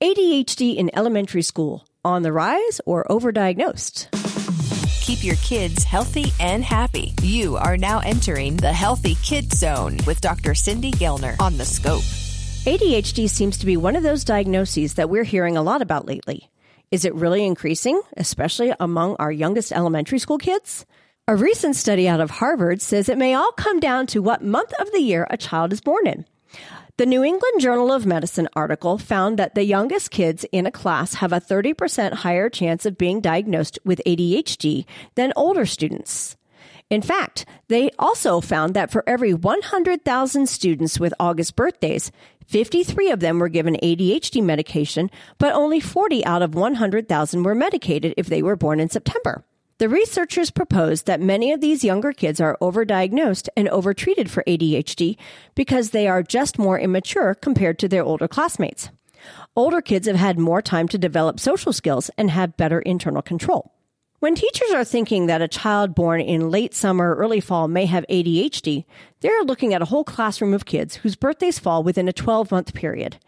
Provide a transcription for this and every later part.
ADHD in elementary school on the rise or overdiagnosed? Keep your kids healthy and happy. You are now entering the Healthy Kid Zone with Dr. Cindy Gellner on the Scope. ADHD seems to be one of those diagnoses that we're hearing a lot about lately. Is it really increasing, especially among our youngest elementary school kids? A recent study out of Harvard says it may all come down to what month of the year a child is born in. The New England Journal of Medicine article found that the youngest kids in a class have a 30% higher chance of being diagnosed with ADHD than older students. In fact, they also found that for every 100,000 students with August birthdays, 53 of them were given ADHD medication, but only 40 out of 100,000 were medicated if they were born in September. The researchers proposed that many of these younger kids are overdiagnosed and overtreated for ADHD because they are just more immature compared to their older classmates. Older kids have had more time to develop social skills and have better internal control. When teachers are thinking that a child born in late summer, early fall may have ADHD, they're looking at a whole classroom of kids whose birthdays fall within a 12 month period.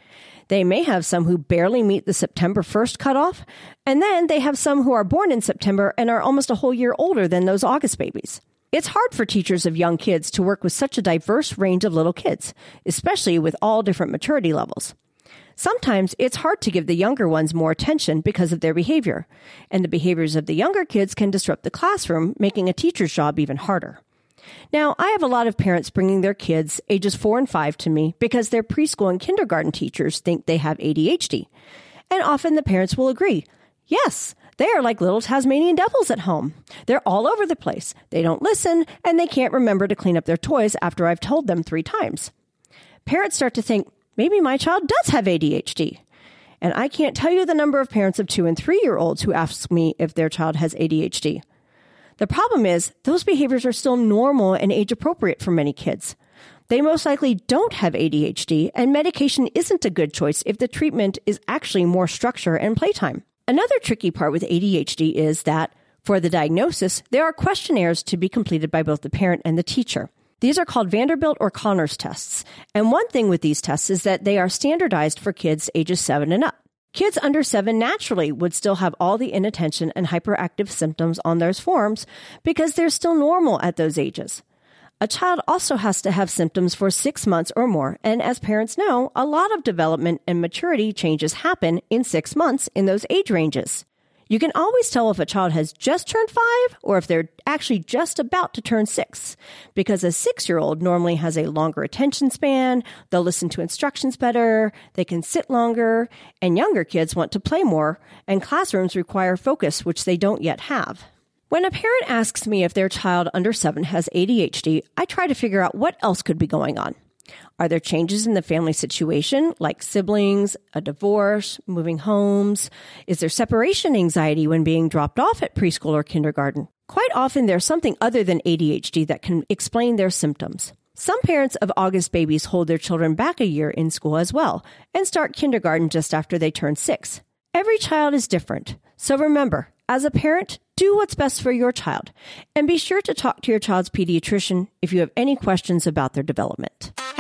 They may have some who barely meet the September 1st cutoff, and then they have some who are born in September and are almost a whole year older than those August babies. It's hard for teachers of young kids to work with such a diverse range of little kids, especially with all different maturity levels. Sometimes it's hard to give the younger ones more attention because of their behavior, and the behaviors of the younger kids can disrupt the classroom, making a teacher's job even harder. Now, I have a lot of parents bringing their kids ages four and five to me because their preschool and kindergarten teachers think they have ADHD. And often the parents will agree. Yes, they are like little Tasmanian devils at home. They're all over the place. They don't listen and they can't remember to clean up their toys after I've told them three times. Parents start to think, maybe my child does have ADHD. And I can't tell you the number of parents of two and three year olds who ask me if their child has ADHD. The problem is those behaviors are still normal and age appropriate for many kids. They most likely don't have ADHD, and medication isn't a good choice if the treatment is actually more structure and playtime. Another tricky part with ADHD is that for the diagnosis, there are questionnaires to be completed by both the parent and the teacher. These are called Vanderbilt or Conners tests. And one thing with these tests is that they are standardized for kids ages 7 and up. Kids under seven naturally would still have all the inattention and hyperactive symptoms on those forms because they're still normal at those ages. A child also has to have symptoms for six months or more, and as parents know, a lot of development and maturity changes happen in six months in those age ranges. You can always tell if a child has just turned five or if they're actually just about to turn six, because a six year old normally has a longer attention span, they'll listen to instructions better, they can sit longer, and younger kids want to play more, and classrooms require focus, which they don't yet have. When a parent asks me if their child under seven has ADHD, I try to figure out what else could be going on. Are there changes in the family situation, like siblings, a divorce, moving homes? Is there separation anxiety when being dropped off at preschool or kindergarten? Quite often, there's something other than ADHD that can explain their symptoms. Some parents of August babies hold their children back a year in school as well and start kindergarten just after they turn six. Every child is different. So remember, as a parent, do what's best for your child and be sure to talk to your child's pediatrician if you have any questions about their development.